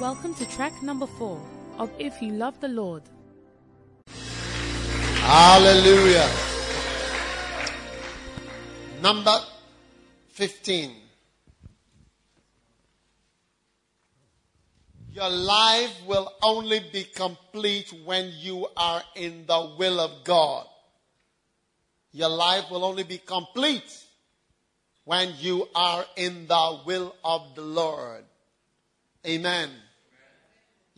Welcome to track number four of If You Love the Lord. Hallelujah. Number 15. Your life will only be complete when you are in the will of God. Your life will only be complete when you are in the will of the Lord. Amen.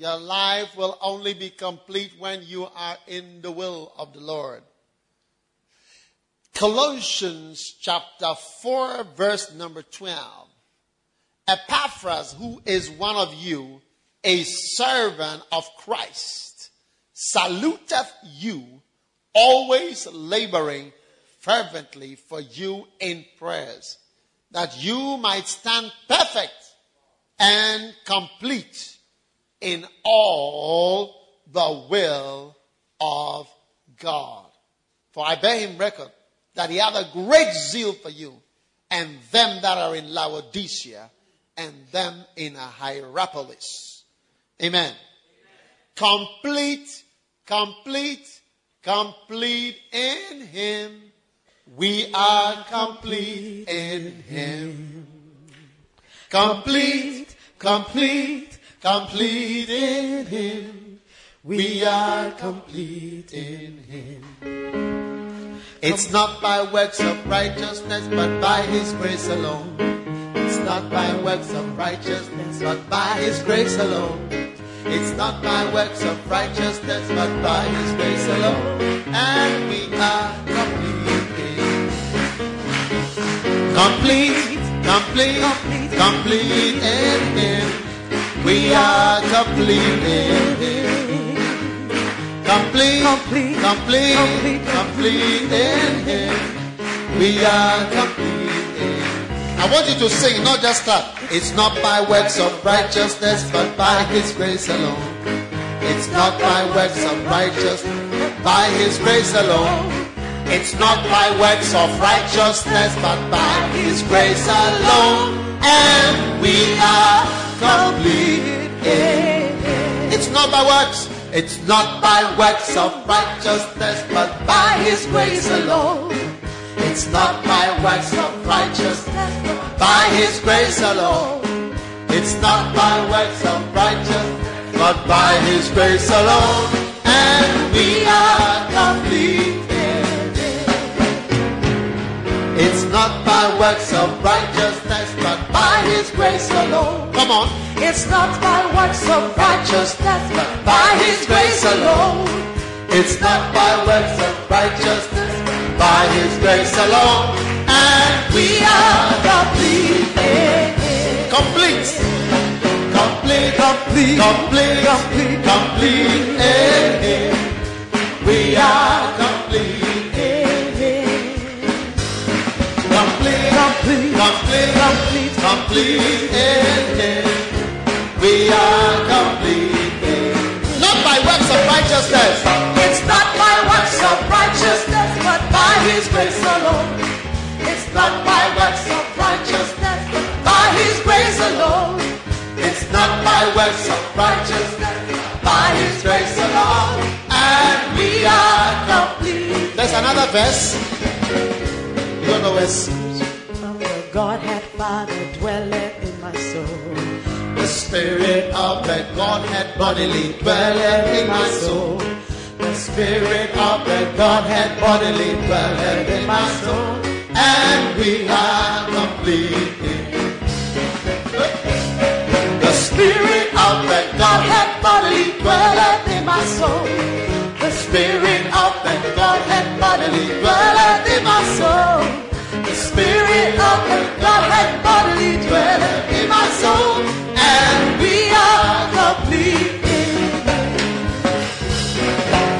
Your life will only be complete when you are in the will of the Lord. Colossians chapter 4 verse number 12. Epaphras, who is one of you, a servant of Christ, saluteth you, always laboring fervently for you in prayers, that you might stand perfect and complete in all the will of God. For I bear him record that he had a great zeal for you, and them that are in Laodicea, and them in Hierapolis. Amen. Amen. Complete, complete, complete in him. We are complete in him. Complete, complete, complete in him. We are complete in him. It's not by works of righteousness, but by his grace alone. It's not by works of righteousness, but by his grace alone. It's not by works of righteousness, but by his grace alone. And we are complete. in Complete, complete, complete in him. We are complete in him. Complete, complete, complete, complete in him. We are complete. I want you to sing, not just that. It's not by works of righteousness, but by His grace alone. It's not by works of righteousness, by His grace alone. It's not by works of righteousness, but by His grace alone. And we are complete. It's not by works. It's not by works of righteousness, but by His grace alone. It's not by works of righteousness, but by His grace alone. It's not by works of righteousness, but by His grace alone. And we are complete. It's not by works of righteousness, but by His grace alone. Come on. It's not by works of righteousness, but by His grace alone. It's not by works of righteousness, but by His grace alone. And we are complete. Complete. Complete. Complete. Complete. Complete. Complete. We are Complete. In Him. We are complete. Not by works of righteousness. It's not by works of righteousness, but by His grace alone. It's not by works of righteousness, but by His grace alone. It's not by works of righteousness, by His grace alone. and We are complete. There's another verse. You don't know verse. The Godhead Father dwelleth in my soul. The spirit of the Godhead bodily dwelleth in my soul. The spirit of the Godhead bodily dwelleth in my soul. And we are complete. The spirit of the Godhead bodily dwelleth in my soul. The spirit of the Godhead bodily dwelleth in my soul. Spirit of the Godhead bodily dwelleth in my soul. And we are complete.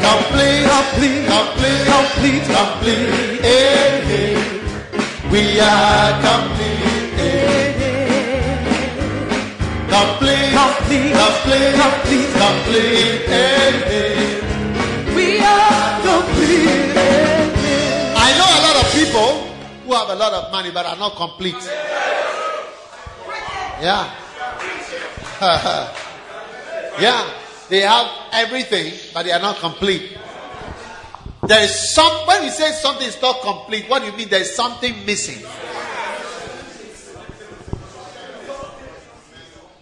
Complete, complete, complete, complete, complete. We are complete Complete, complete, complete, complete, complete. We are complete. I know a lot of people have a lot of money but are not complete. Yeah. Yeah, they have everything, but they are not complete. There is some, when we say something is not complete, what do you mean? There is something missing.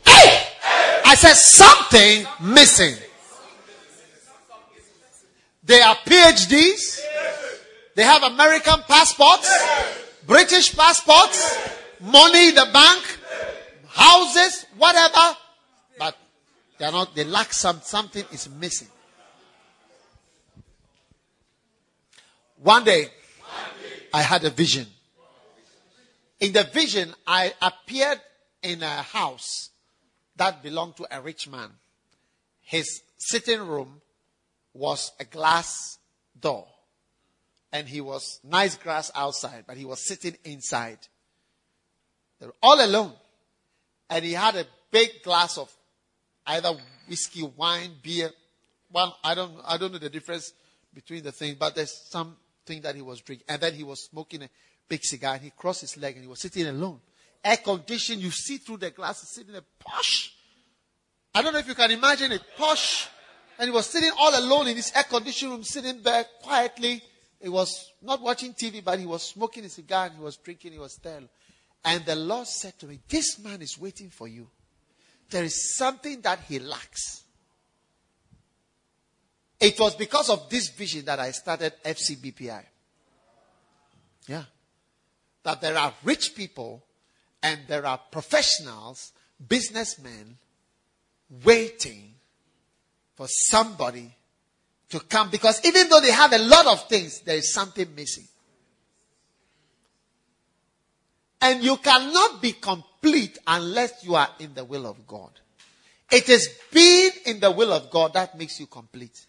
Hey! I said something missing. They are PhDs. They have American passports, British passports, money in the bank, houses, whatever. But they are not, they lack some, something is missing. One day, I had a vision. In the vision, I appeared in a house that belonged to a rich man. His sitting room was a glass door. And he was nice grass outside, but he was sitting inside. They were all alone. And he had a big glass of either whiskey, wine, beer. Well, I don't, I don't know the difference between the things, but there's something that he was drinking. And then he was smoking a big cigar and he crossed his leg and he was sitting alone. Air conditioned, you see through the glass, he's sitting a posh. I don't know if you can imagine it, posh. And he was sitting all alone in his air conditioned room, sitting there quietly. He was not watching TV, but he was smoking a cigar and he was drinking, he was still. And the Lord said to me, This man is waiting for you. There is something that he lacks. It was because of this vision that I started FCBPI. Yeah. That there are rich people and there are professionals, businessmen, waiting for somebody to come because even though they have a lot of things, there is something missing. And you cannot be complete unless you are in the will of God. It is being in the will of God that makes you complete.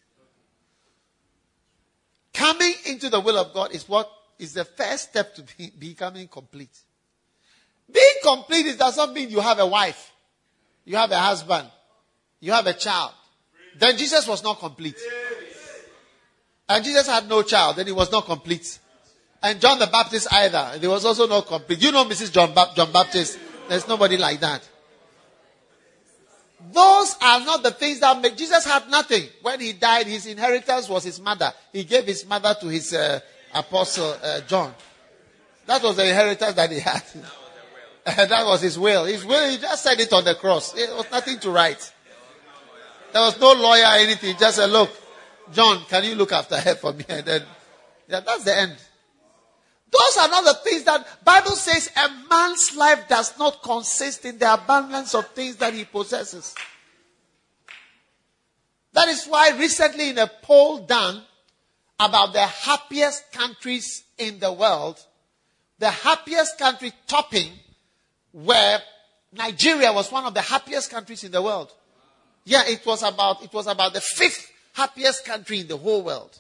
Coming into the will of God is what is the first step to be, becoming complete. Being complete does not mean you have a wife, you have a husband, you have a child. Then Jesus was not complete. And Jesus had no child, then he was not complete. And John the Baptist either. He was also not complete. You know Mrs. John, ba- John Baptist. There's nobody like that. Those are not the things that make Jesus had nothing. When he died, his inheritance was his mother. He gave his mother to his uh, apostle uh, John. That was the inheritance that he had. that was his will. His will, he just said it on the cross. It was nothing to write. There was no lawyer or anything. Just said, look, John, can you look after her for me? And then, yeah, that's the end. Those are not the things that Bible says a man's life does not consist in the abundance of things that he possesses. That is why recently in a poll done about the happiest countries in the world, the happiest country topping where Nigeria was one of the happiest countries in the world. Yeah, it was about, it was about the fifth happiest country in the whole world.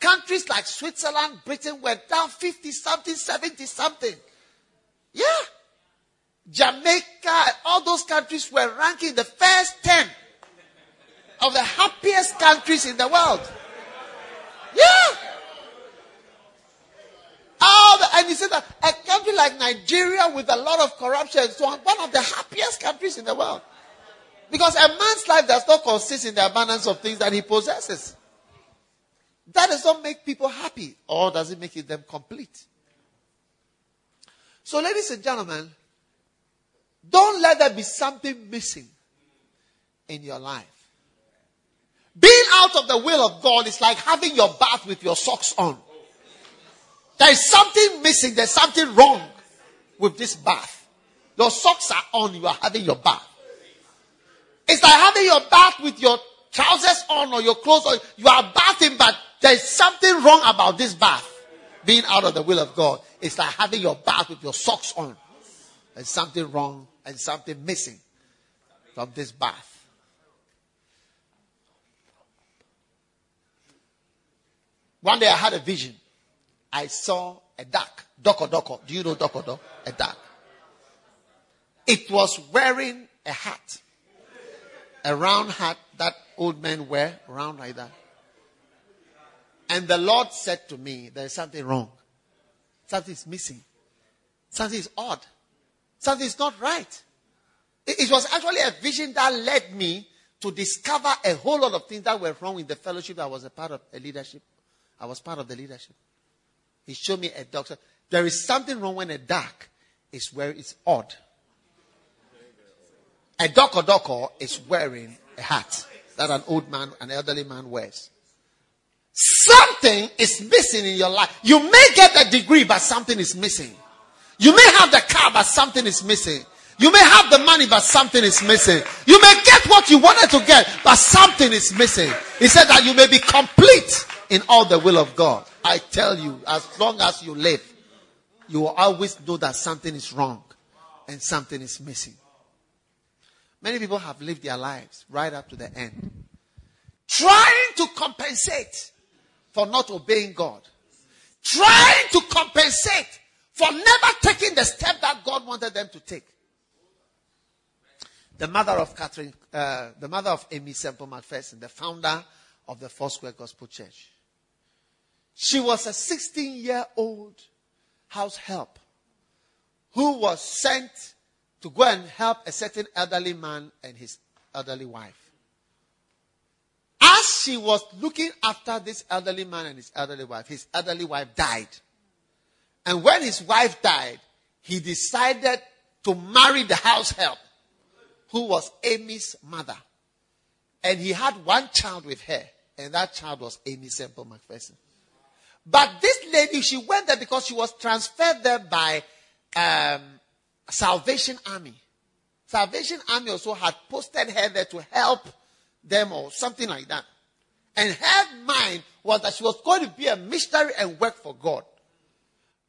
Countries like Switzerland, Britain were down 50 something, 70 something. Yeah. Jamaica, all those countries were ranking the first 10 of the happiest countries in the world. Yeah. All the, and you said that a country like Nigeria with a lot of corruption so one of the happiest countries in the world. Because a man's life does not consist in the abundance of things that he possesses. That does not make people happy, or does it make them complete? So, ladies and gentlemen, don't let there be something missing in your life. Being out of the will of God is like having your bath with your socks on. There is something missing, there's something wrong with this bath. Your socks are on, you are having your bath. It's like having your bath with your trousers on or your clothes on. You are bathing, but there's something wrong about this bath. Being out of the will of God. It's like having your bath with your socks on. There's something wrong and something missing from this bath. One day I had a vision. I saw a duck. Doko doko. Do you know doko doko? A duck. It was wearing a hat. A round hat that old men wear, round like that. And the Lord said to me, There is something wrong. Something is missing. Something is odd. Something is not right. It, it was actually a vision that led me to to discover a whole lot of things that were wrong in the fellowship. I was a part of a leadership. I was part of the leadership. He showed me a doctor. There is something wrong when a duck is where it's odd. A doko doko is wearing a hat that an old man, an elderly man wears. Something is missing in your life. You may get a degree, but something is missing. You may have the car, but something is missing. You may have the money, but something is missing. You may get what you wanted to get, but something is missing. He said that you may be complete in all the will of God. I tell you, as long as you live, you will always know that something is wrong and something is missing. Many people have lived their lives right up to the end, trying to compensate for not obeying God, trying to compensate for never taking the step that God wanted them to take. The mother of Catherine, uh, the mother of Aimee Semple McPherson, the founder of the Foursquare Gospel Church. She was a 16 year old house help who was sent to go and help a certain elderly man and his elderly wife. As she was looking after this elderly man and his elderly wife, his elderly wife died. And when his wife died, he decided to marry the house help, who was Aimee's mother. And he had one child with her, and that child was Aimee Semple McPherson. But this lady, she went there because she was transferred there by um, Salvation Army. Salvation Army also had posted her there to help them or something like that. And her mind was that she was going to be a missionary and work for God.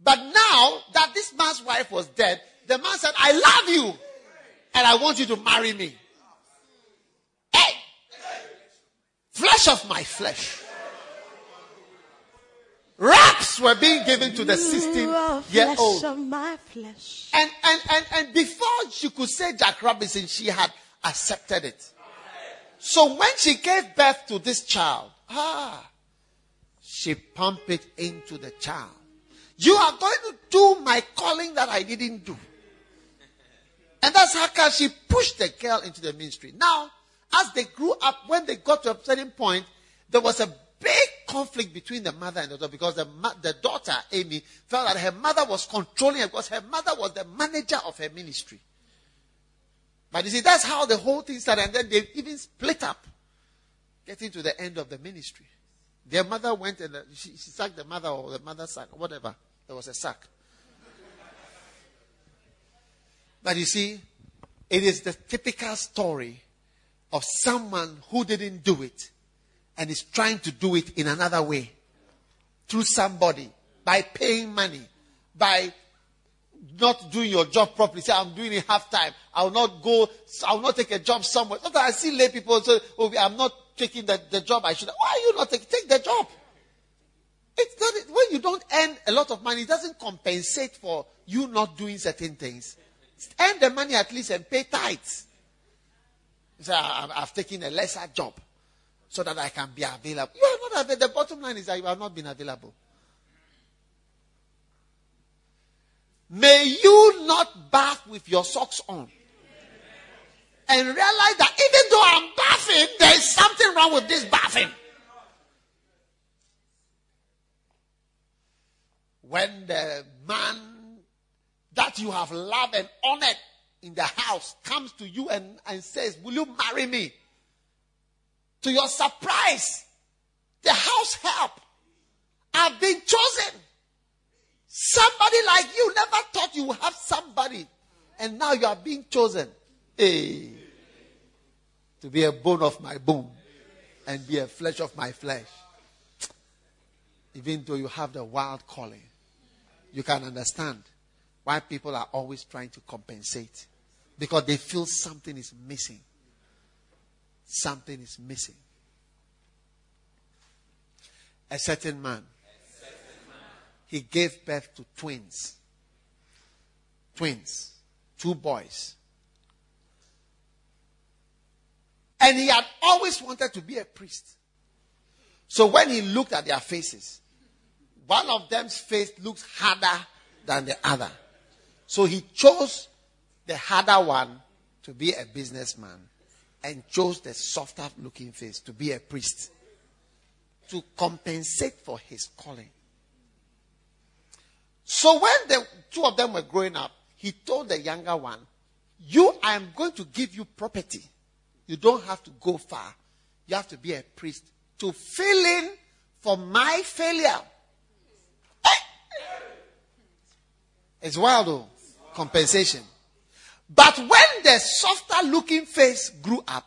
But now that this man's wife was dead, the man said, I love you and I want you to marry me. Hey! Flesh of my flesh. Raps were being given to the 16 year old. Of my flesh. And, and, and, and before she could say Jack Robinson, she had accepted it. So when she gave birth to this child, ah, she pumped it into the child. You are going to do my calling that I didn't do. And that's how come she pushed the girl into the ministry. Now, as they grew up, when they got to a certain point, there was a big conflict between the mother and the daughter because the, the daughter, Aimee, felt that her mother was controlling her because her mother was the manager of her ministry. But you see, that's how the whole thing started. And then they even split up, getting to the end of the ministry. Their mother went and uh, she, she sacked the mother or the mother sacked, whatever. There was a sack. But you see, it is the typical story of someone who didn't do it and is trying to do it in another way through somebody by paying money, by not doing your job properly. Say, I'm doing it half time. I will not go, I will not take a job somewhere. Sometimes I see lay people say, Oh, I'm not taking the, the job I should. Why are you not taking? Take the job. It's not, when you don't earn a lot of money, it doesn't compensate for you not doing certain things. Earn the money at least and pay tithes. say, I've taken a lesser job so that I can be available. You are not available. The bottom line is that you have not been available. May you not bath with your socks on. And realize that even though I'm bathing, there is something wrong with this bathing. When the man that you have loved and honored in the house comes to you and, and says, Will you marry me? To your surprise, the house help have been chosen. Somebody like you never thought you would have somebody, and now you are being chosen. Hey, to be a bone of my bone and be a flesh of my flesh. Even though you have the wild calling, you can understand why people are always trying to compensate because they feel something is missing something is missing. A certain man, he gave birth to twins. Twins. Two boys. And he had always wanted to be a priest. So when he looked at their faces, one of them's face looks harder than the other. So he chose the harder one to be a businessman and chose the softer looking face to be a priest to compensate for his calling. So when the two of them were growing up, he told the younger one, You, I am going to give you property. You don't have to go far. You have to be a priest to fill in for my failure. Eh! It's wild though. Compensation. But when the softer looking face grew up,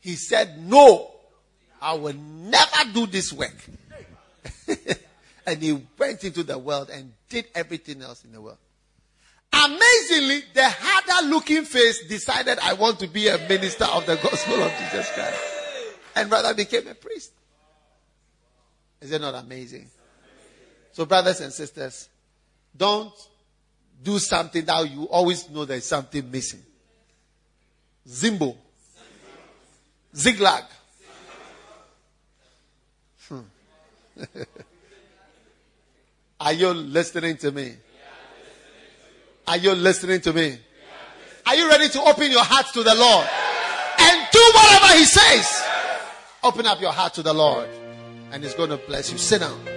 he said, No, I will never do this work. and he went into the world and did everything else in the world. Amazingly, the harder looking face decided, I want to be a minister of the gospel of Jesus Christ. And rather became a priest. Is it not amazing? So, brothers and sisters, don't do something that you always know there's something missing. Zimbo. Ziglag. Hmm. Are you listening to me? Are you listening to me? Are you ready to open your heart to the Lord and do whatever He says? Open up your heart to the Lord and He's going to bless you. Sit down.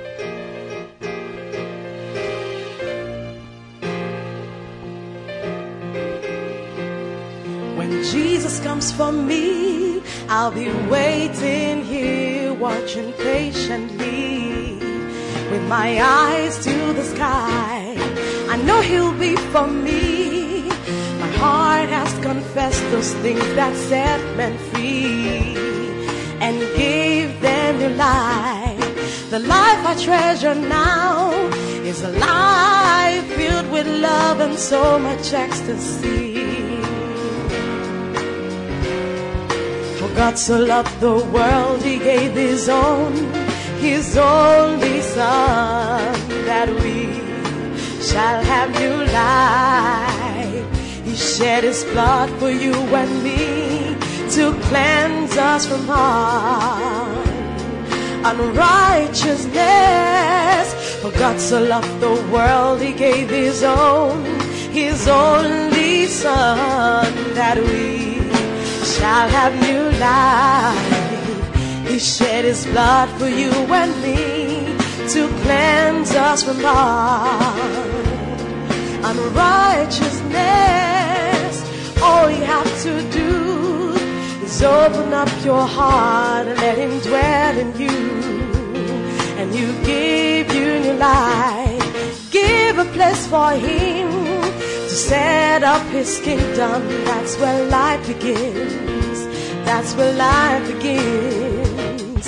Jesus comes for me, I'll be waiting here, watching patiently with my eyes to the sky. I know He'll be for me. My heart has confessed those things that set men free and gave them new life. The life I treasure now is a life filled with love and so much ecstasy. God so loved the world, He gave His own, His only Son, that we shall have new life. He shed His blood for you and me to cleanse us from all unrighteousness. For God so loved the world, He gave His own, His only Son, that we shall have new life. He shed His blood for you and me to cleanse us from all unrighteousness. All you have to do is open up your heart and let Him dwell in you. And you give you new life. Give a place for Him set up His kingdom. That's where life begins. That's where life begins.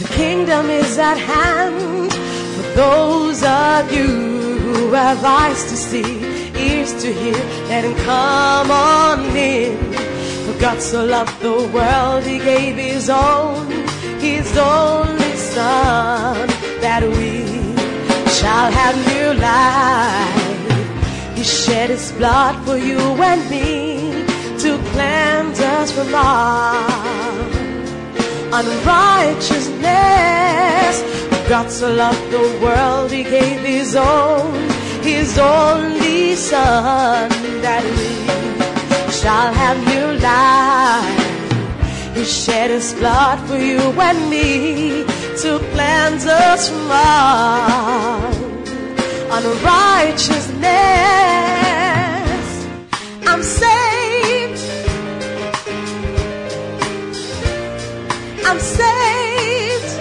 The kingdom is at hand for those of you who have eyes to see, ears to hear. Let Him come on in. For God so loved the world, He gave His own, His only Son, that we shall have new life. He shed His blood for you and me to cleanse us from all unrighteousness. God so loved the world, He gave His own, His only Son, that we shall have new life. He shed His blood for you and me to cleanse us from all unrighteousness. I'm saved. I'm saved.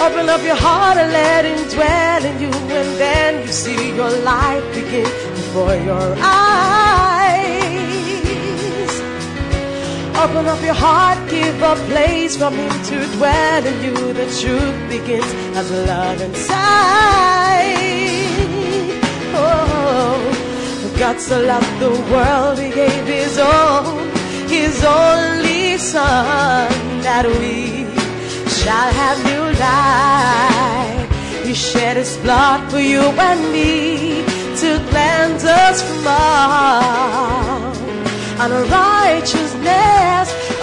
Open up your heart and let Him dwell in you, and then you see your life begin before your eyes. Open up your heart, give a place for Him to dwell in you. The truth begins as love inside. Oh, God so loved the world, He gave His own, His only Son, that we shall have new life. He shed His blood for you and me to cleanse us from all unrighteousness.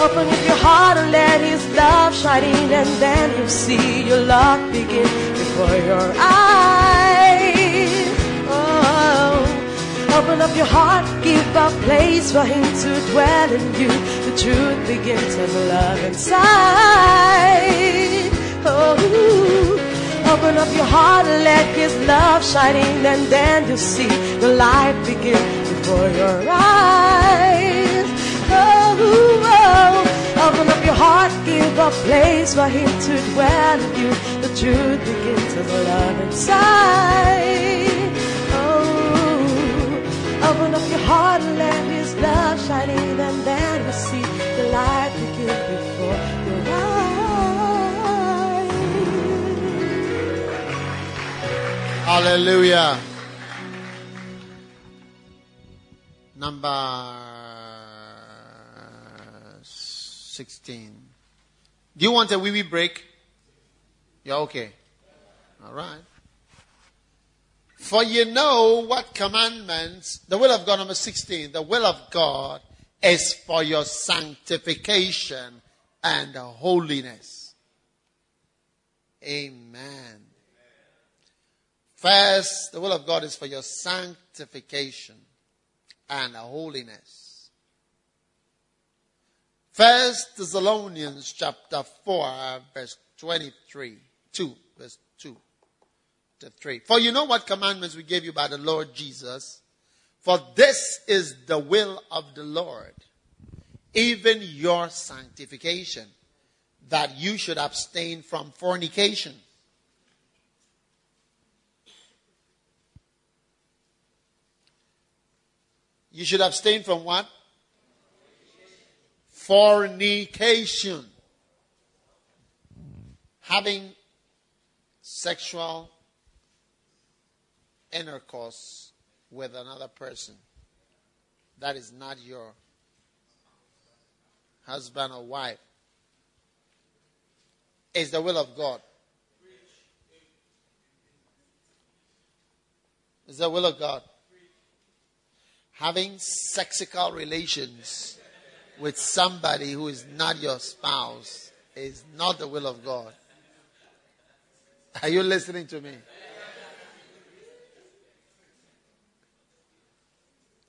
Open up your heart and let His love shine in, and then you'll see your love begin before your eyes. Oh, Open up your heart, give a place for Him to dwell in you. The truth begins in love inside. Oh, open up your heart, and let His love shine in, and then you'll see the light begin before your eyes. Heart, give a place for Him to dwell in you. The truth begins in love inside. Oh, open up your heart and let His love shine in, and then you see the light begin before your eyes. Hallelujah. Number 16. Do you want a wee wee break? You're okay. All right. For you know what commandments, the will of God, number 16, the will of God is for your sanctification and holiness. Amen. First, the will of God is for your sanctification and holiness. First Thessalonians chapter 4 verse 23. 2 verse 2 to 3. For you know what commandments we gave you by the Lord Jesus. For this is the will of the Lord, even your sanctification, that you should abstain from fornication. You should abstain from what? Fornication. Having sexual intercourse with another person that is not your husband or wife is the will of God. Is the will of God. Having sexical relations with somebody who is not your spouse is not the will of God. Are you listening to me?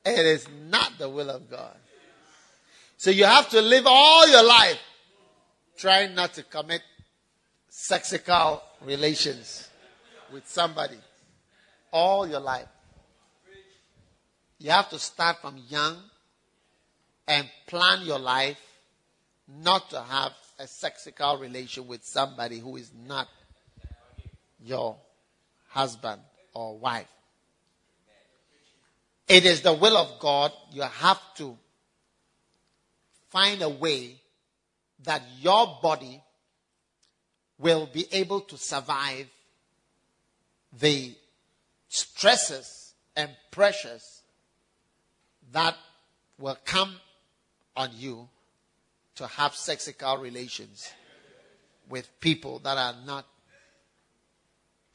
It is not the will of God. So you have to live all your life trying not to commit sexical relations with somebody. All your life. You have to start from young and plan your life not to have a sexical relation with somebody who is not your husband or wife. It is the will of God. You have to find a way that your body will be able to survive the stresses and pressures that will come on you to have sexual relations with people that are not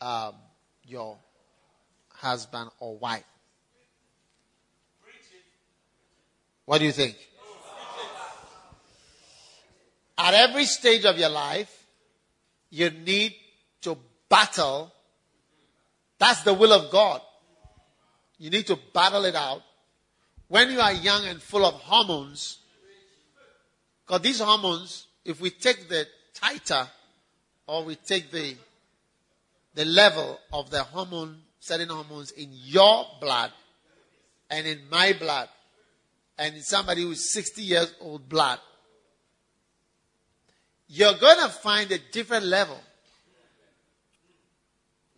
um, your husband or wife. What do you think? At every stage of your life, you need to battle. That's the will of God. You need to battle it out. When you are young and full of hormones, because these hormones, if we take the titer or we take the the level of the hormone, certain hormones in your blood and in my blood and in somebody who's 60 years old blood, you're going to find a different level.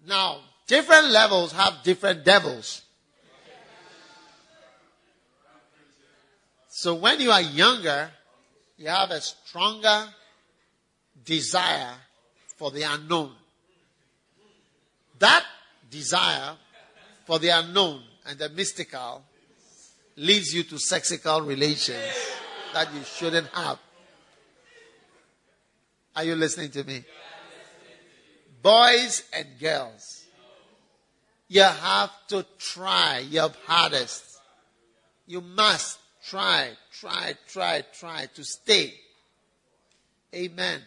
Now, different levels have different devils. So when you are younger, you have a stronger desire for the unknown. That desire for the unknown and the mystical leads you to sexual relations that you shouldn't have. Are you listening to me? Boys and girls, you have to try your hardest. You must try, try, try, try to stay. Amen. Amen.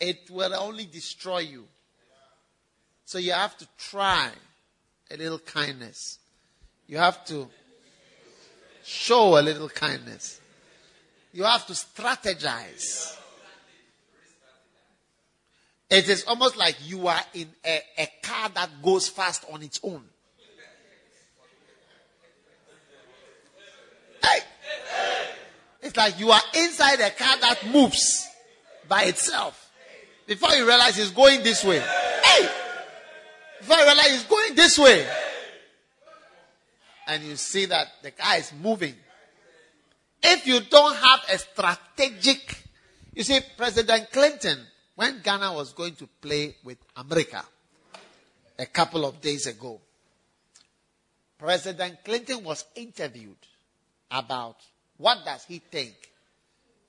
It will only destroy you. So you have to try a little kindness. You have to show a little kindness. You have to strategize. It is almost like you are in a, a car that goes fast on its own. Hey! It's like you are inside a car that moves by itself. Before you realize it's going this way. Hey! Before you realize it's going this way. And you see that the car is moving. If you don't have a strategic, you see, President Clinton when Ghana was going to play with America a couple of days ago, President Clinton was interviewed about what does he think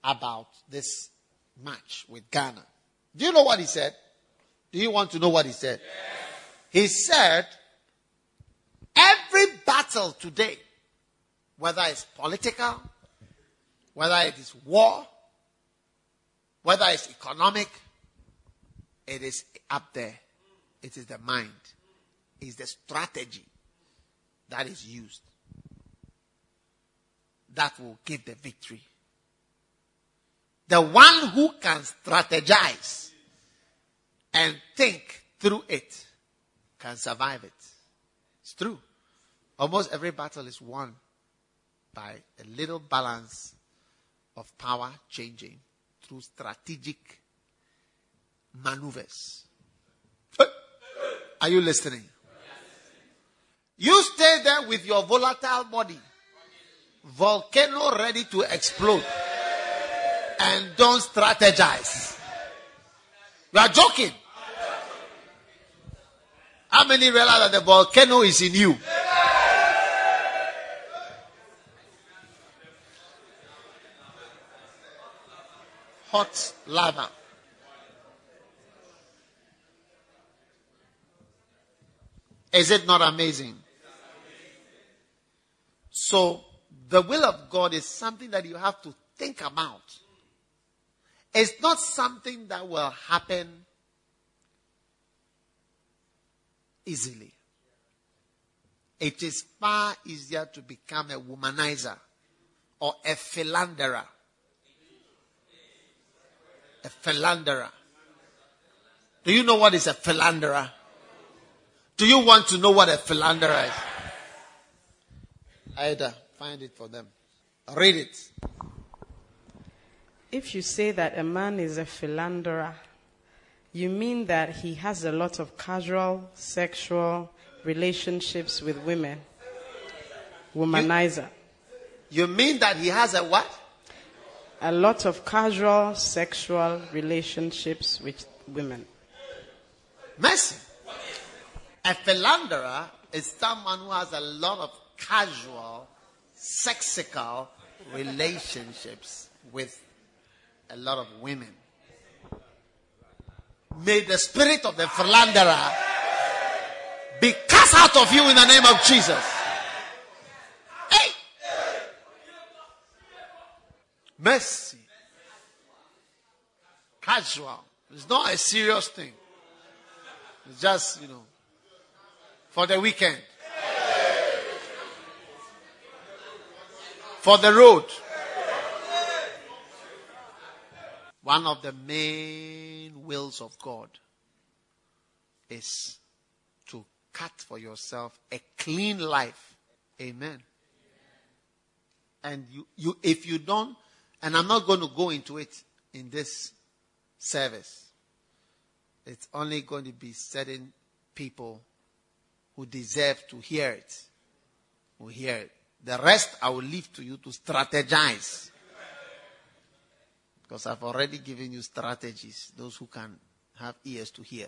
about this match with Ghana. Do you know what he said? Do you want to know what he said? Yes. He said, every battle today, whether it's political, whether it is war, whether it's economic, it is up there. It is the mind. It's the strategy that is used that will give the victory. The one who can strategize and think through it can survive it. It's true. Almost every battle is won by a little balance of power changing through strategic maneuvers. Are you listening? You stay there with your volatile body, volcano ready to explode, and don't strategize. You are joking. How many realize that the volcano is in you? Hot lava. Is it not amazing? So, the will of God is something that you have to think about. It's not something that will happen easily. It is far easier to become a womanizer or a philanderer. A philanderer. Do you know what is a philanderer? Do you want to know what a philanderer is? Ida, find it for them. Read it. If you say that a man is a philanderer, you mean that he has a lot of casual sexual relationships with women. Womanizer. You, you mean that he has a what? A lot of casual sexual relationships with women. Mercy. A philanderer is someone who has a lot of casual, sexical relationships with a lot of women. May the spirit of the philanderer be cast out of you in the name of Jesus. Hey! Mercy. Casual. It's not a serious thing. It's just, you know, for the weekend. For the road. One of the main wills of God is to cut for yourself a clean life. Amen. And you, you, if you don't, and I'm not going to go into it in this service, it's only going to be certain people who deserve to hear it will hear it. The rest I will leave to you to strategize. Because I've already given you strategies, those who can have ears to hear.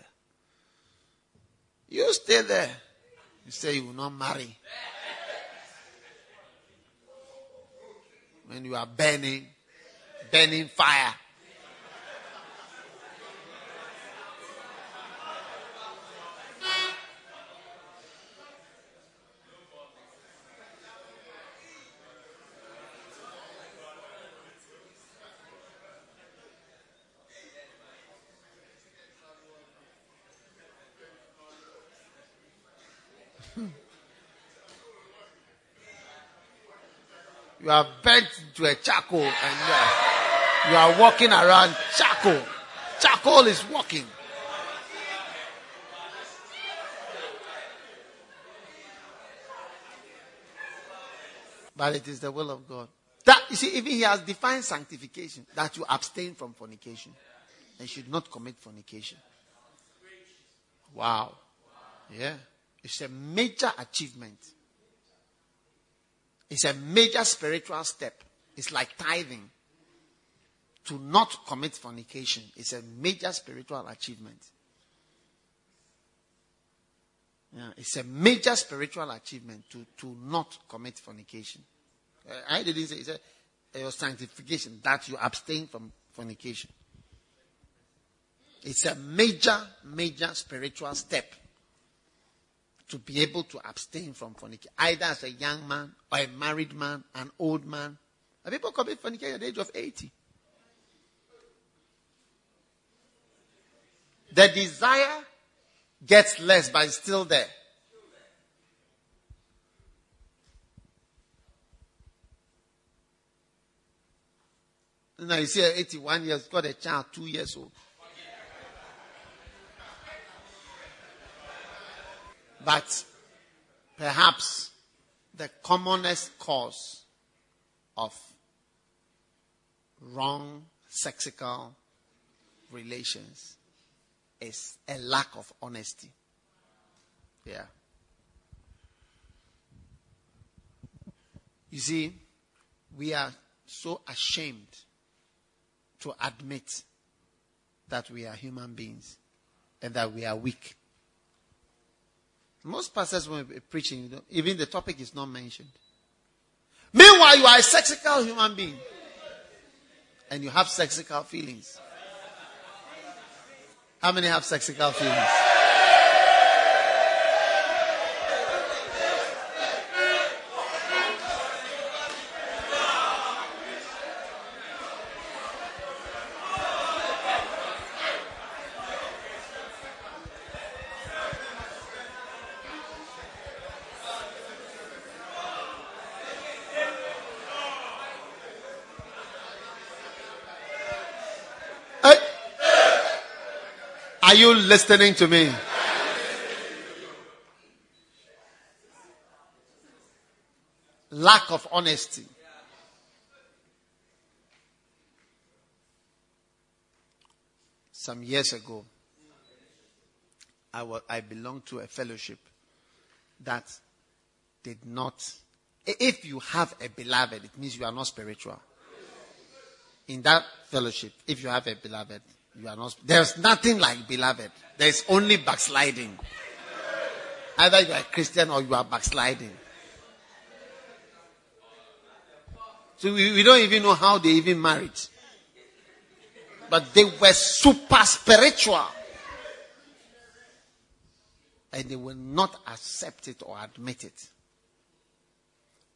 You stay there. You say you will not marry. When you are burning, burning fire. You are bent to a charcoal and you are, walking around charcoal. Charcoal is walking. But it is the will of God. That you see, even he has defined sanctification that you abstain from fornication and should not commit fornication. Wow. Yeah. It's a major achievement. It's a major spiritual step. It's like tithing. To not commit fornication is a major spiritual achievement. Yeah, it's a major spiritual achievement to, to not commit fornication. Uh, I didn't say, it said uh, your sanctification, that you abstain from fornication. It's a major, major spiritual step to be able to abstain from fornication, either as a young man or a married man, an old man. And people commit fornication at the age of 80. The desire gets less, but it's still there. Now you see, 81 years, got a child, two years old. But perhaps the commonest cause of wrong sexical relations is a lack of honesty. Yeah. You see, we are so ashamed to admit that we are human beings and that we are weak. Most pastors, when preaching, even the topic is not mentioned. Meanwhile, you are a sexical human being. And you have sexical feelings. How many have sexical feelings? Are you listening to me? Lack of honesty. Some years ago, I, was, I belonged to a fellowship that did not. If you have a beloved, it means you are not spiritual. In that fellowship, if you have a beloved, you are not. There's nothing like beloved. There's only backsliding. Either you are Christian or you are backsliding. So we, we don't even know how they even married. But they were super spiritual. And they will not accept it or admit it.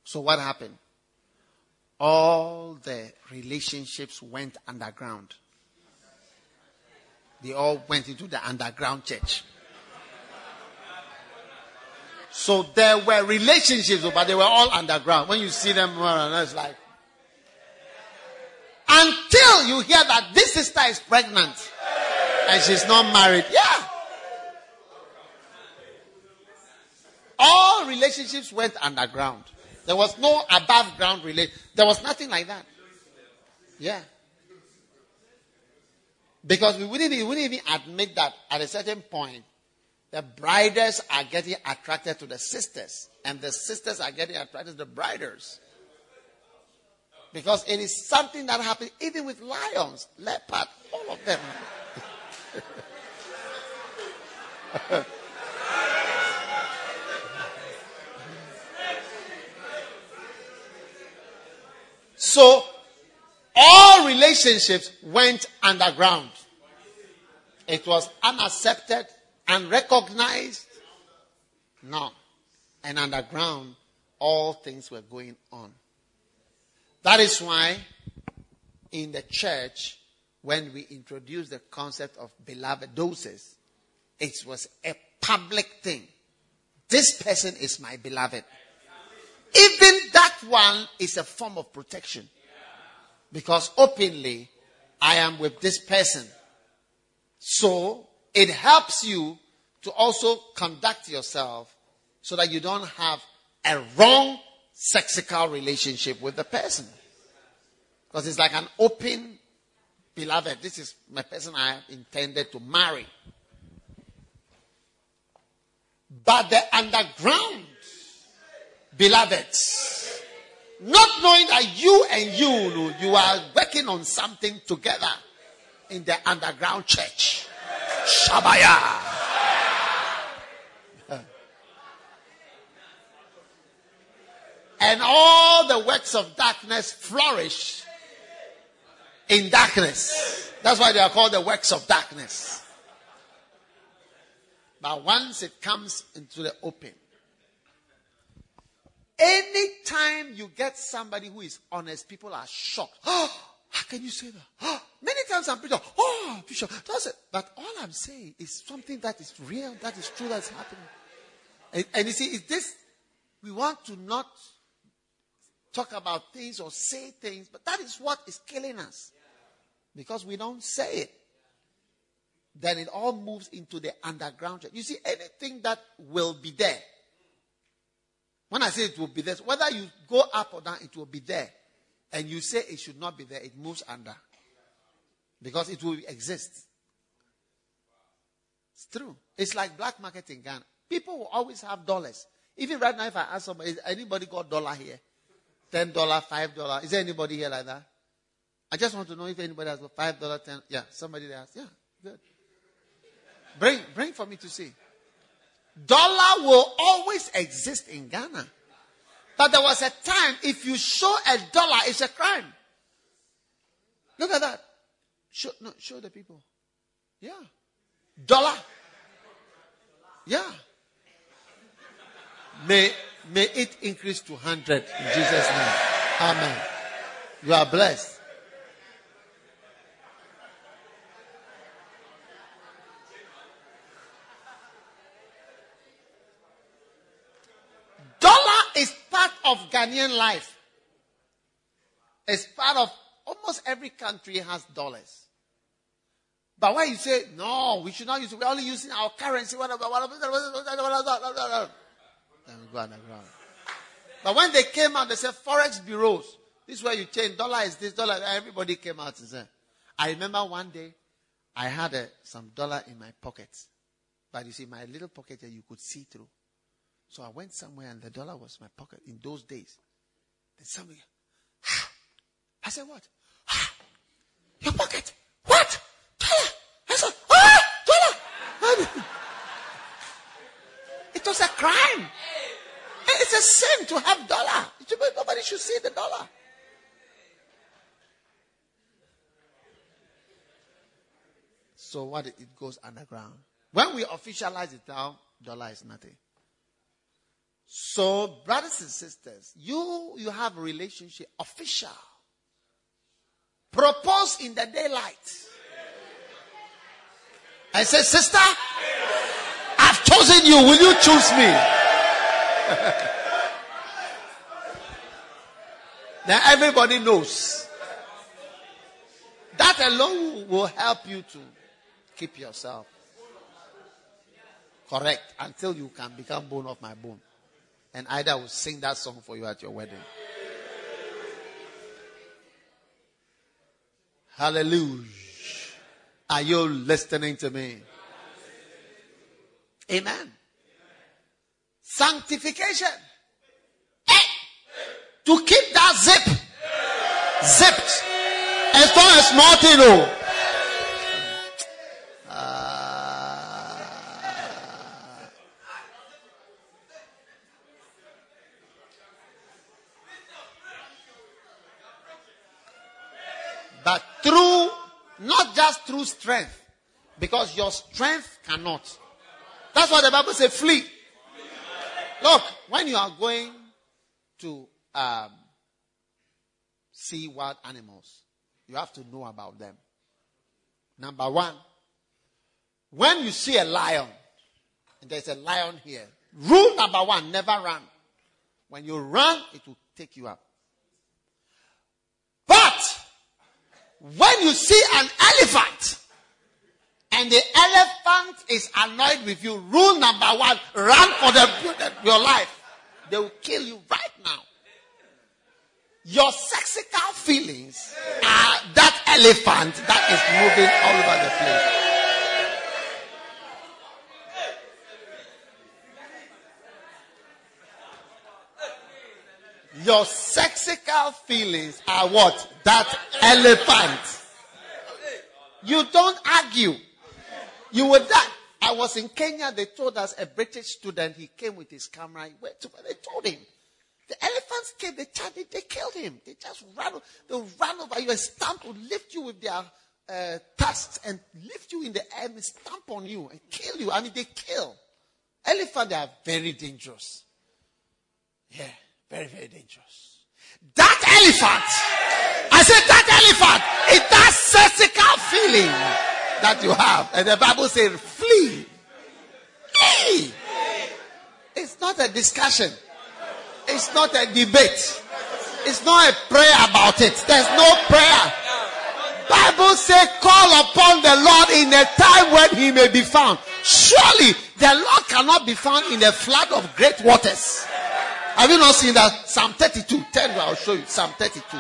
So what happened? All the relationships went underground they all went into the underground church. So there were relationships, but they were all underground. When you see them, it's like, until you hear that this sister is pregnant and she's not married. Yeah. All relationships went underground. There was no above ground relation. There was nothing like that. Yeah. Because we wouldn't, we wouldn't even admit that at a certain point, the brides are getting attracted to the sisters, and the sisters are getting attracted to the brides. Because it is something that happens even with lions, leopard, all of them. so all relationships went underground. It was unaccepted, unrecognized. No. And underground, all things were going on. That is why in the church, when we introduced the concept of beloved doses, it was a public thing. This person is my beloved. Even that one is a form of protection. Because openly, I am with this person. So it helps you to also conduct yourself so that you don't have a wrong sexical relationship with the person. Because it's like an open, beloved, this is my person I intended to marry. But the underground, beloveds, not knowing that you and you, you are working on something together in the underground church. Shabaya. and all the works of darkness flourish in darkness. That's why they are called the works of darkness. But once it comes into the open, anytime you get somebody who is honest, people are shocked. Oh, how can you say that? Oh, many times I'm preaching, oh, Bishop, that's it. But all I'm saying is something that is real, that is true, that's happening. And, and you see, is this, we want to not talk about things or say things, but that is what is killing us. Because we don't say it. Then it all moves into the underground. You see, anything that will be there. When I say it will be there, whether you go up or down, it will be there. And you say it should not be there, it moves under. Because it will exist. It's true. It's like black market in Ghana. People will always have dollars. Even right now, if I ask somebody, anybody got dollar here? ten dollar, five dollar. Is there anybody here like that? I just want to know if anybody has a five dollar, ten. Yeah, somebody there. Has, yeah, good. Bring, bring for me to see. Dollar will always exist in Ghana, but there was a time if you show a dollar, it's a crime. Look at that. Show, no, show the people. Yeah, dollar. Yeah. May May it increase to 100 in Jesus' name. Amen. You are blessed. Dollar is part of Ghanaian life. It's part of almost every country has dollars. But why you say, no, we should not use it, we're only using our currency, then we go underground. But when they came out, they said forex bureaus. This is where you change dollar is this dollar. Everybody came out and said. I remember one day I had a, some dollar in my pocket, but you see my little pocket here you could see through. So I went somewhere and the dollar was my pocket in those days. Then somebody, I said what? Your pocket? What? Dollar? I said, ah, dollar. it was a crime. It's a sin to have dollar. Nobody should see the dollar. So what it goes underground. When we officialize it now, dollar is nothing. So, brothers and sisters, you you have a relationship official. Propose in the daylight. I say, sister, I've chosen you. Will you choose me? now everybody knows. That alone will help you to keep yourself correct until you can become bone of my bone. And Ida will sing that song for you at your wedding. Hallelujah. Are you listening to me? Amen. Sanctification to keep that zip zipped. It's not a small thing, oh. Strength, because your strength cannot. That's what the Bible says flee. Look, when you are going to um, see wild animals, you have to know about them. Number one, when you see a lion, and there's a lion here, rule number one, never run. When you run, it will take you up. But when you see an elephant and the elephant is annoyed with you, rule number one, run for the, your life. They will kill you right now. Your sexical feelings are that elephant that is moving all over the place. Your sexical feelings are what? That elephant. You don't argue. You would die. I was in Kenya. They told us a British student, he came with his camera. He went to, they told him. The elephants came, they charged they killed him. They just ran, they ran over you and stamp, would lift you with their uh, tusks and lift you in the air and stamp on you and kill you. I mean, they kill. Elephants, they are very dangerous. Yeah. Very, very dangerous. That elephant, I said that elephant, it's that physical feeling that you have. And the Bible says, flee. Flee. It's not a discussion. It's not a debate. It's not a prayer about it. There's no prayer. Bible says, call upon the Lord in a time when he may be found. Surely the Lord cannot be found in a flood of great waters. Have you not seen that? Psalm 32. 10, I'll show you. Psalm 32.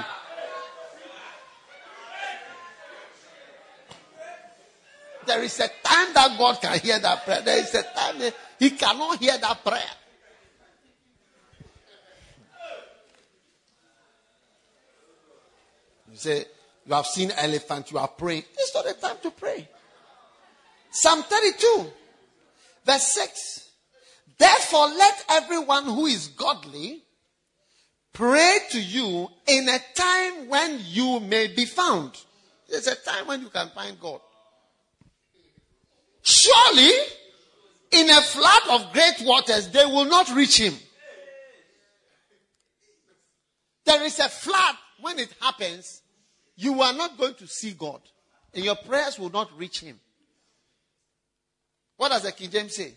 There is a time that God can hear that prayer. There is a time that He cannot hear that prayer. You say, You have seen elephant, you are praying. It's not the time to pray. Psalm 32, verse 6. Therefore, let everyone who is godly pray to you in a time when you may be found. There's a time when you can find God. Surely, in a flood of great waters, they will not reach him. There is a flood when it happens, you are not going to see God, and your prayers will not reach him. What does the King James say?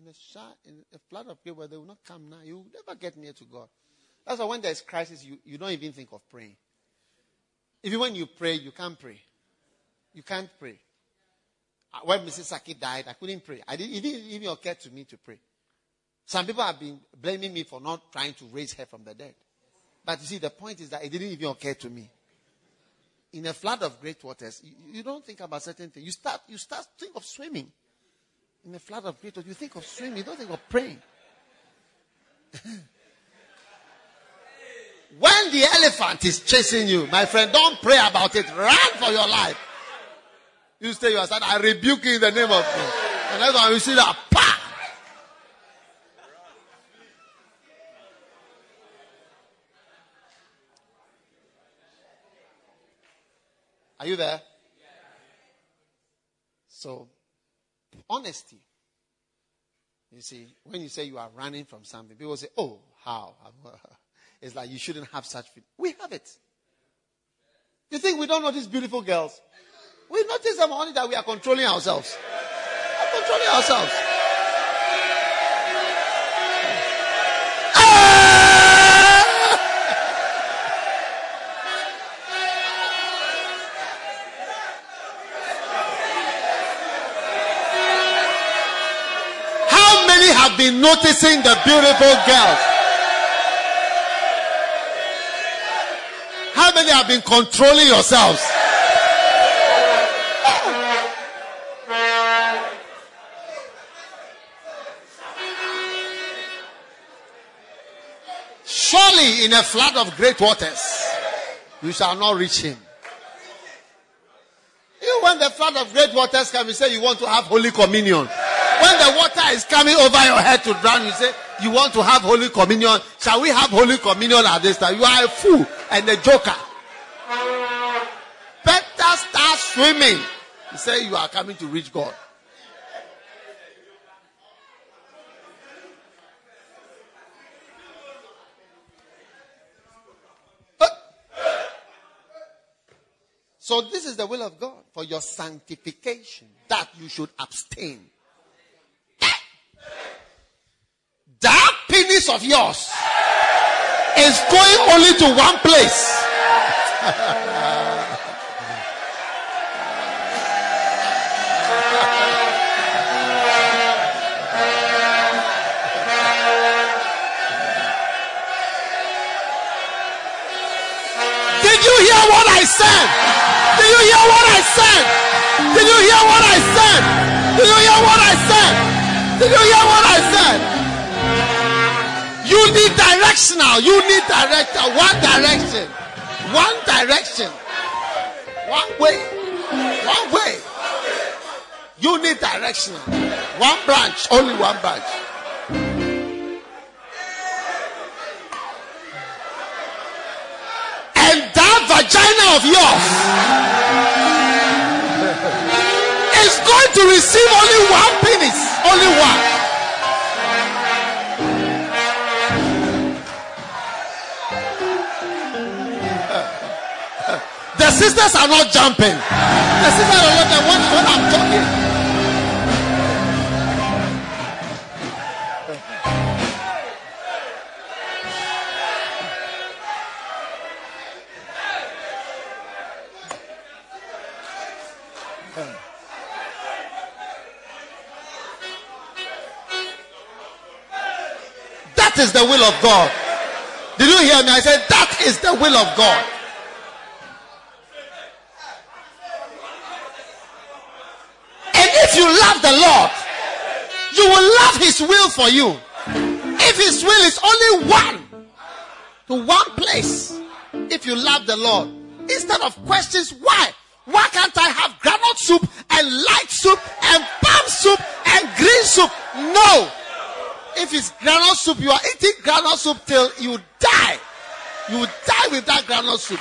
in a in a flood of people, they will not come now. You will never get near to God. That's why when there's crisis, you, you don't even think of praying. Even when you pray, you can't pray. You can't pray. Uh, when Mrs. Saki died, I couldn't pray. I didn't, it didn't even occur to me to pray. Some people have been blaming me for not trying to raise her from the dead. But you see, the point is that it didn't even occur to me. In a flood of great waters, you, you don't think about certain things. You start, you start think of swimming in a flood of great you think of swimming, you don't think of praying. when the elephant is chasing you, my friend, don't pray about it. Run for your life. You stay your side. I rebuke you in the name of God. And that's why we see that. Pa! Are you there? So Honesty. You see, when you say you are running from something, people say, oh, how? It's like you shouldn't have such feelings. We have it. You think we don't notice beautiful girls? We notice them only that we are controlling ourselves. We are controlling ourselves. Been noticing the beautiful girls? How many have been controlling yourselves? Surely in a flood of great waters, you shall not reach him. You when the flood of great waters come, you say you want to have Holy Communion. When the water is coming over your head to drown, you say, You want to have Holy Communion? Shall we have Holy Communion at this time? You are a fool and a joker. Better start swimming. You say you are coming to reach God. So this is the will of God for your sanctification that you should abstain. That penis of yours is going only to one place. Did you hear what I said? Did you hear what I said? Did you hear what I said? Did you hear what I said? Did you hear what I said? You need directional. You need director. One direction. One direction. One way. One way. You need directional. One branch. Only one branch. And that vagina of yours is going to receive only one penis. Only one. The sisters are not jumping. The sisters are not jumping I'm talking. The will of God. Did you hear me? I said, That is the will of God. And if you love the Lord, you will love His will for you. If His will is only one to one place, if you love the Lord, instead of questions, why? Why can't I have groundnut soup and light soup and palm soup and green soup? No. If it's groundnut soup, you are eating groundnut soup till you die. You will die with that groundnut soup.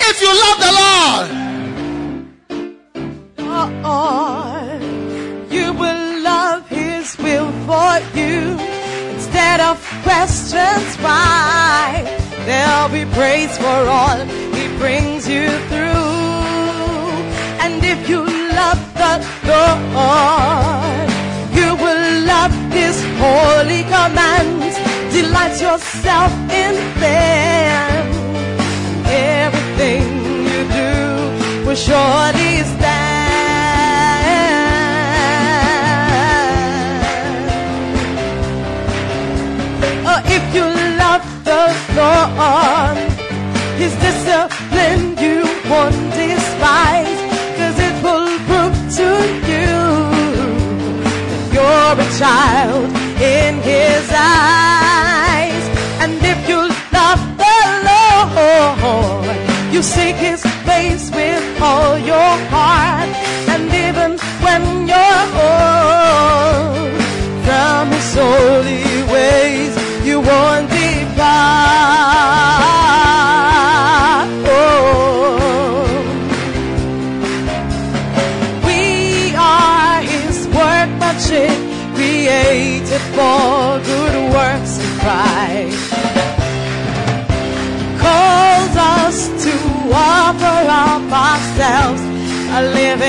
If you love the Lord, will His will for you instead of questions why. There'll be praise for all He brings you through. And if you love the Lord, you will love His holy commands. Delight yourself in them everything you do will surely stand. His discipline you won't despise, cause it will prove to you that you're a child in His eyes. And if you love the Lord, you seek His face with all your heart, and even when you're old, from His holy ways you won't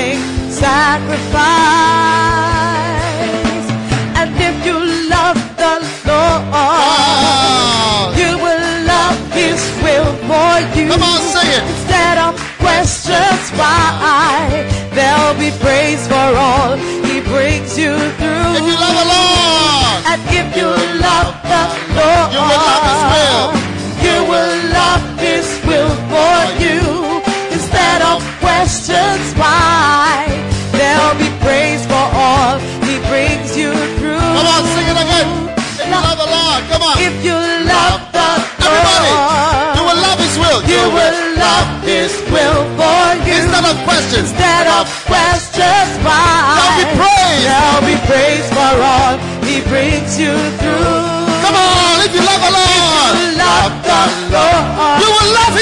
living sacrifice. And if you love the Lord, you will love His will for you. Come on, sing it. Instead of questions why, there'll be praise for all He brings you through. if you love the Lord, And if you love the Lord, You will love His will. You will love His will for you. Instead of questions Lord. If you love the Everybody, you will love His will. you will love His will for you. Instead of questions, Instead of questions why, There'll be praise. There'll be praise for all He brings you through. come on. If you love the Lord, love the Lord. you will love His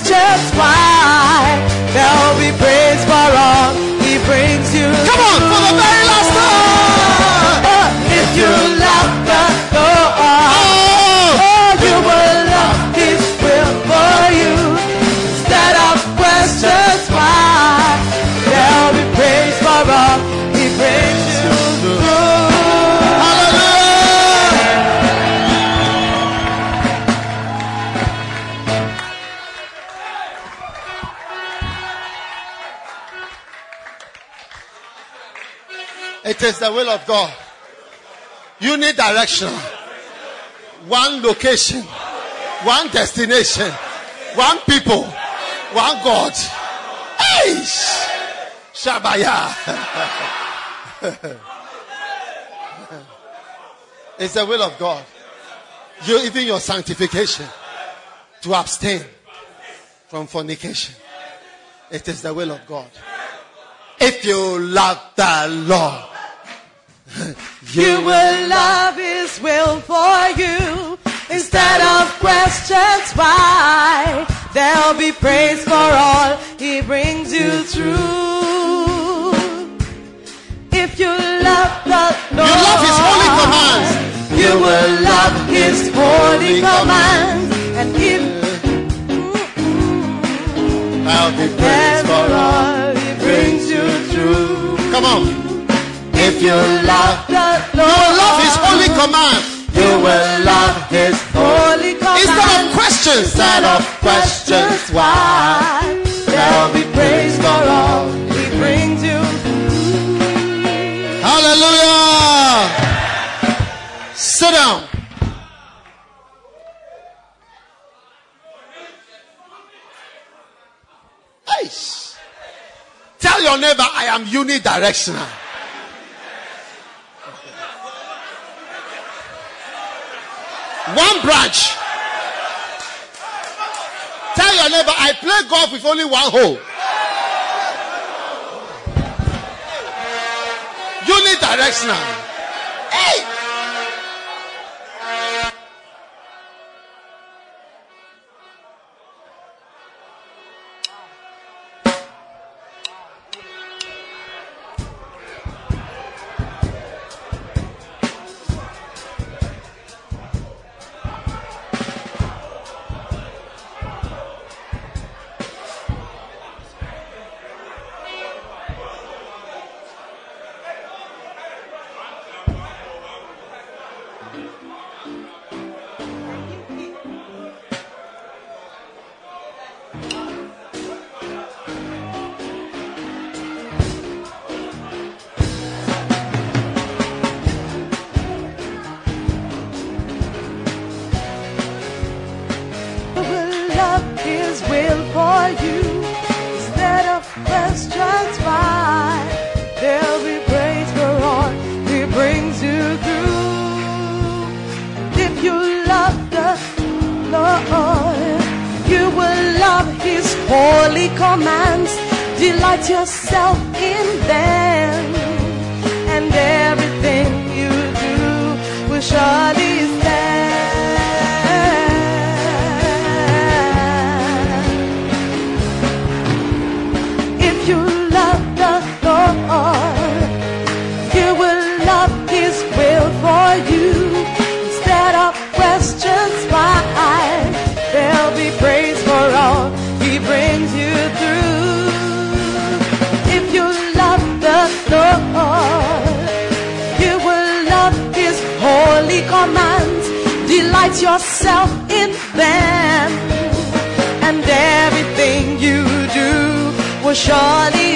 of just why, there will be praise for all He brings you. come on, for the very last time. It is the will of God. You need direction. One location. One destination. One people. One God. Hey! Shabaya. it's the will of God. You even your sanctification to abstain from fornication. It is the will of God. If you love the Lord, You will love His will for you instead of questions why. There'll be praise for all He brings you through. If you love the Lord, You love His holy commands. You will love His holy commands, and if I'll be praised for all He brings you through. Come on. If you love, The you will love His holy command. You will love His holy commands. Instead of questions, instead of questions, why? There'll be praise for all He brings you. Hallelujah. Sit down. Tell your neighbor I am unidirectional. One branch. Tell your neighbor I play golf with only one hole. You need Unidirectional. Hey! Holy commands. Delight yourself in them, Delight yourself in them, and everything you do will surely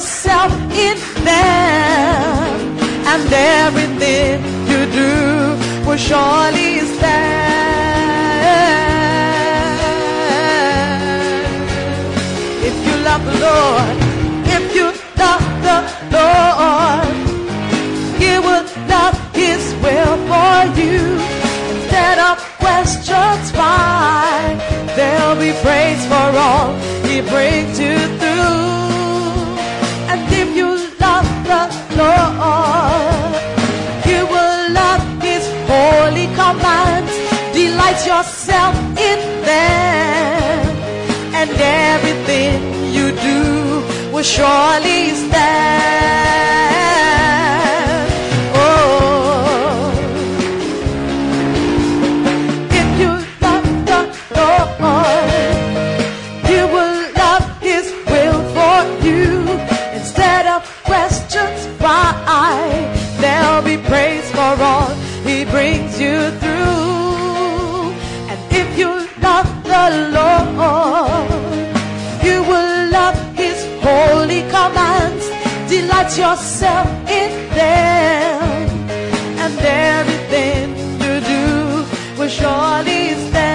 yourself in them, and everything you do will surely stand. If you love the Lord, if you love the Lord, He will love His will for you. Instead of questions why, there'll be praise for all He brings you through. Lord, you will love His holy commands. Delight yourself in them, and everything you do will surely stand. Yourself in them, and everything you do will surely stand.